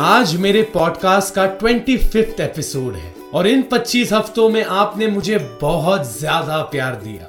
आज मेरे पॉडकास्ट का ट्वेंटी फिफ्थ एपिसोड है और इन 25 हफ्तों में आपने मुझे बहुत ज़्यादा प्यार दिया।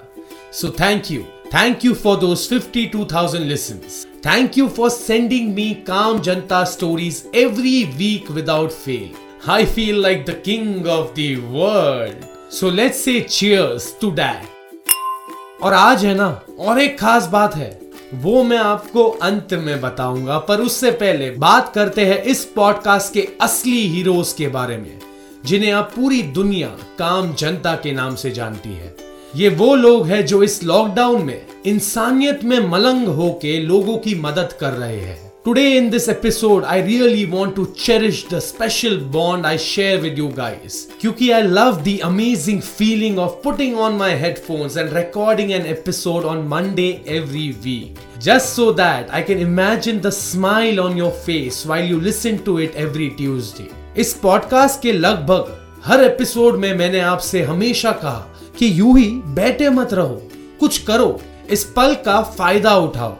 So thank you thank you for those 52,000 listens thank you for sending me काम जनता stories every week without fail I feel like the king of the world so let's say cheers to that और आज है ना और एक खास बात है। वो मैं आपको अंत में बताऊँगा, पर उससे पहले बात करते हैं इस पॉडकास्ट के असली हीरोज के बारे में, जिन्हें आप पूरी दुनिया काम जनता के नाम से जानती है। ये वो लोग हैं जो इस लॉकडाउन में इंसानियत में मलंग होके लोगों की मदद कर रहे हैं। Today in this episode I really want to cherish the special bond I share with you guys क्योंकि I love the amazing feeling of putting on my headphones and recording an episode on Monday every week just so that I can imagine the smile on your face while you listen to it every Tuesday इस podcast के लगभग हर episode में मैंने आपसे हमेशा कहा कि यूँ ही बैठे मत रहो, कुछ करो, इस पल का फ़ायदा उठाओ।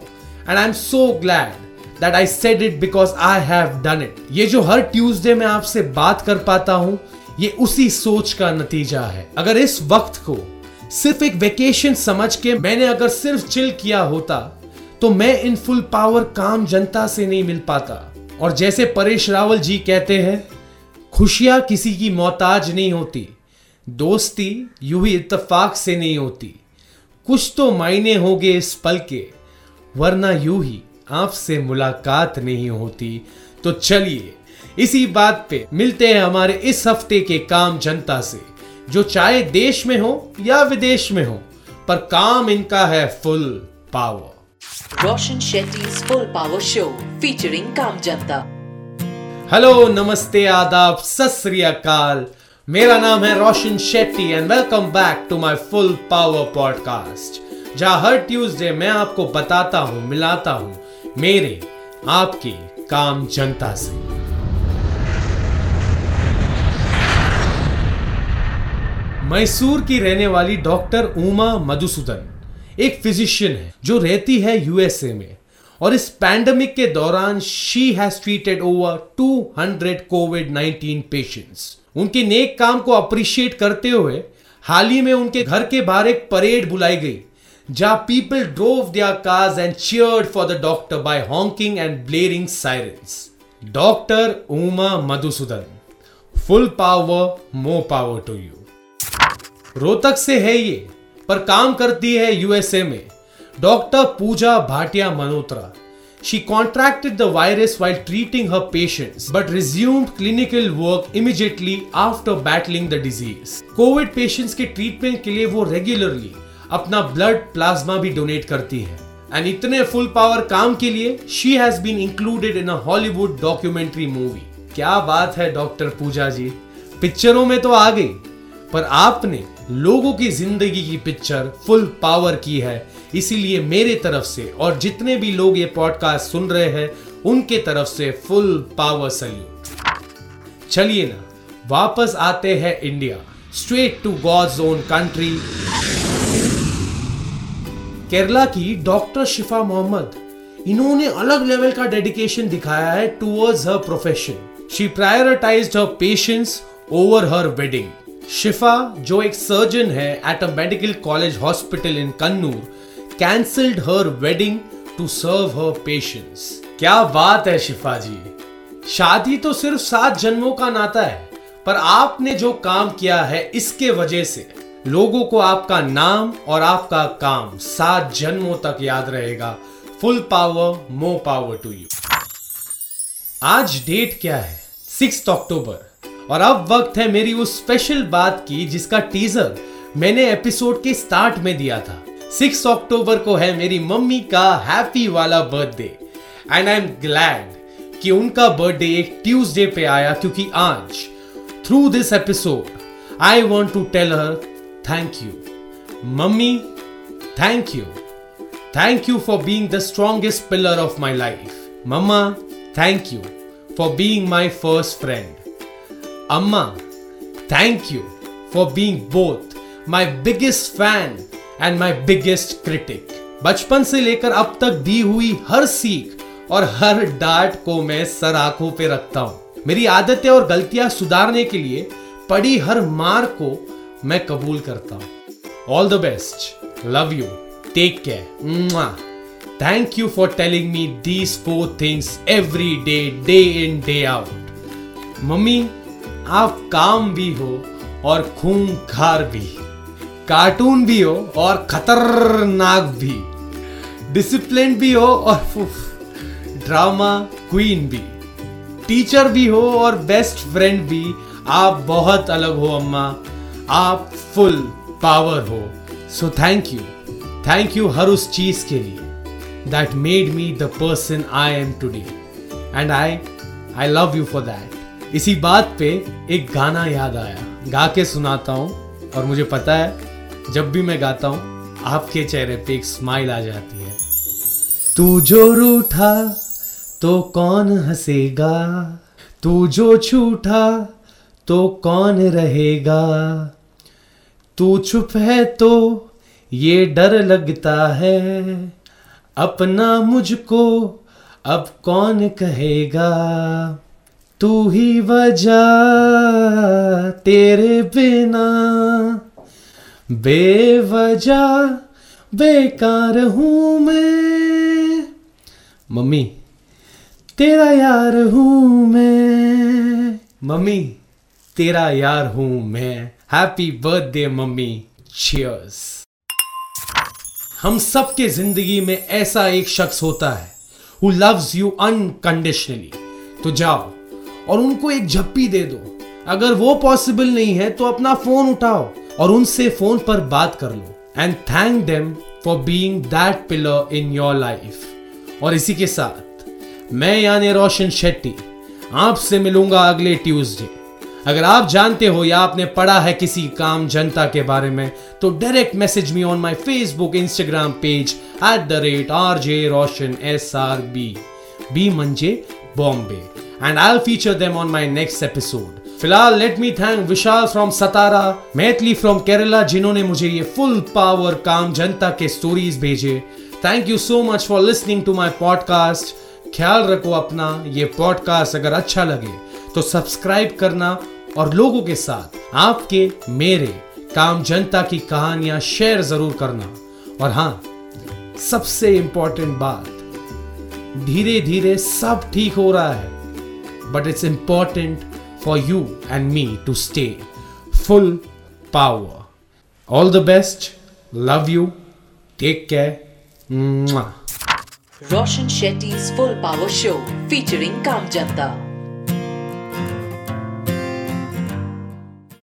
And I am so glad that I said it because I have done it ये जो हर ट्यूसडे में आपसे बात कर पाता हूँ, ये उसी सोच का नतीजा है। अगर इस वक्त को सिर्फ़ एक वेकेशन समझ के मैंने अगर सिर्फ़ चिल किया होता तो मैं इन फुल पावर काम जनता से नहीं मिल पाता। और जैसे परेश रावल जी कहते हैं, खुशियाँ किसी की मोहताज नहीं होती। दोस्ती यू ही इतफाक से नहीं होती। कुछ तो मायने होंगे इस पल के वरना यू ही आपसे मुलाकात नहीं होती। तो चलिए इसी बात पे मिलते हैं हमारे इस हफ़्ते के काम जनता से जो चाहे देश में हो या विदेश में हो पर काम इनका है full power Roshan Shetty full power show featuring काम जनता। हेलो नमस्ते आदाब सत मेरा नाम है Roshan Shetty and welcome back to my full power podcast जहाँ हर ट्यूसडे मैं आपको बताता हूँ, मिलाता हूँ मेरे, आपके काम जनता से। मैसूर की रहने वाली डॉक्टर उमा मधुसूदन, एक फिजिशियन है, जो रहती है यूएसए में। और इस पैंडमिक के दौरान she has treated over 200 COVID 19 patients उनके नेक काम को अप्रिशिएट करते हुए हाल ही में उनके घर के बाहर एक परेड बुलाई गई, जहाँ people drove their cars and cheered for the doctor by honking and blaring sirens doctor Uma Madhusudan full power more power to you Rohtak से है ये, पर काम करती है यूएसए में। Doctor Pooja Bhatia Malhotra She contracted the virus while treating her patients, but resumed clinical work immediately after battling the disease. COVID patients के treatment के लिए वो रेगुलरली अपना ब्लड प्लाज्मा भी डोनेट करती है। एंड इतने फुल पावर काम के लिए she has been included in Hollywood documentary movie क्या बात है डॉक्टर पूजा जी। पिक्चरों में तो आ गई, पर आपने लोगों की ज़िंदगी की पिक्चर फुल पावर की है। इसीलिए मेरे तरफ़ से और जितने भी लोग ये पॉडकास्ट सुन रहे हैं, उनके तरफ़ से फुल पावर सल्यूट चलिए ना, वापस आते हैं India straight to God's own country Kerala की डॉक्टर शिफा मोहम्मद, इन्होंने अलग लेवल का डेडिकेशन दिखाया है towards her profession she prioritize her patients over her wedding Shifa, जो एक सर्जन है at a medical college hospital in Kannur cancelled her wedding to serve her patients क्या बात है शिफा जी? शादी तो सिर्फ़ सात जन्मों का नाता है, पर आपने जो काम किया है इसके वजह से लोगों को आपका नाम और आपका काम सात जन्मों तक याद रहेगा। Full power more power to you आज डेट क्या है? सिक्स अक्टूबर और अब वक्त है मेरी उस स्पेशल बात की जिसका टीजर मैंने एपिसोड के स्टार्ट में दिया था। सिक्स अक्टूबर को है मेरी मम्मी का हैप्पी वाला birthday. And I am glad कि उनका बर्थडे एक ट्यूसडे पे आया क्योंकि आज through this episode I want to tell her thank you mummy thank you thank you for being the strongest pillar of my life mamma thank you for being my first friend अम्मा thank you for being both my biggest fan and my biggest critic बचपन से लेकर अब तक दी हुई हर सीख और हर डांट को मैं सर आँखों पे रखता हूँ। मेरी आदतें और गलतियाँ सुधारने के लिए पड़ी हर मार को मैं कबूल करता हूँ। All the best love you take care thank you for telling me these four things every day day in day out mummy आप काम भी हो और खून खूंखार भी कार्टून भी हो और खतरनाक भी। डिसिप्लिन भी हो और ड्रामा क्वीन भी। टीचर भी हो और बेस्ट फ्रेंड भी। आप बहुत अलग हो, अम्मा। आप फुल पावर हो। So thank you thank you हर उस चीज़ के लिए। That made me the person I am today and I I love you for that इसी बात पे एक गाना याद आया। गा के सुनाता हूँ और मुझे पता है जब भी मैं गाता हूँ, आपके चेहरे पे एक स्माइल आ जाती है। तू जो रूठा तो कौन हंसेगा? तू जो छूटा तो कौन रहेगा? तू चुप है तो ये डर लगता है। अपना मुझको अब कौन कहेगा? तू ही वजह तेरे बिना बेवजह बेकार हूँ मैं। मम्मी, तेरा यार हूँ मैं। मम्मी, तेरा यार हूँ मैं। Happy birthday mummy. चीयर्स हम सबके ज़िंदगी में ऐसा एक शख्स होता है हु लव्स यू अनकंडीशनली तो जाओ और उनको एक झप्पी दे दो। अगर वो पॉसिबल नहीं है तो अपना फ़ोन उठाओ। और उनसे फ़ोन पर बात कर लो and thank them for being that pillar in your life और इसी के साथ, मैं यानी रोशन शेट्टी आपसे मिलूँगा अगले ट्यूसडे अगर आप जानते हो या आपने पढ़ा है किसी काम जनता के बारे में तो direct message me on my Facebook Instagram page at the rate R J Roshan S R B B मंजे Bombay and I feature them on my next episode फ़िलहाल let me thank Vishal from Satara Maithili from Kerala जिन्होंने मुझे ये full power काम जनता के stories भेजे। Thank you so much for listening to my podcast ख्याल रखो अपना, ये पॉडकास्ट अगर अच्छा लगे तो सब्सक्राइब करना और लोगों के साथ आपके मेरे काम जनता की कहानियाँ शेयर ज़रूर करना। और हाँ सबसे इंपॉर्टेंट बात धीरे धीरे सब ठीक हो रहा है but it's important for you and me to stay full power. All the best. Love you. Take care. Mwah. Roshan Shetty's Full Power Show featuring Kamjanta.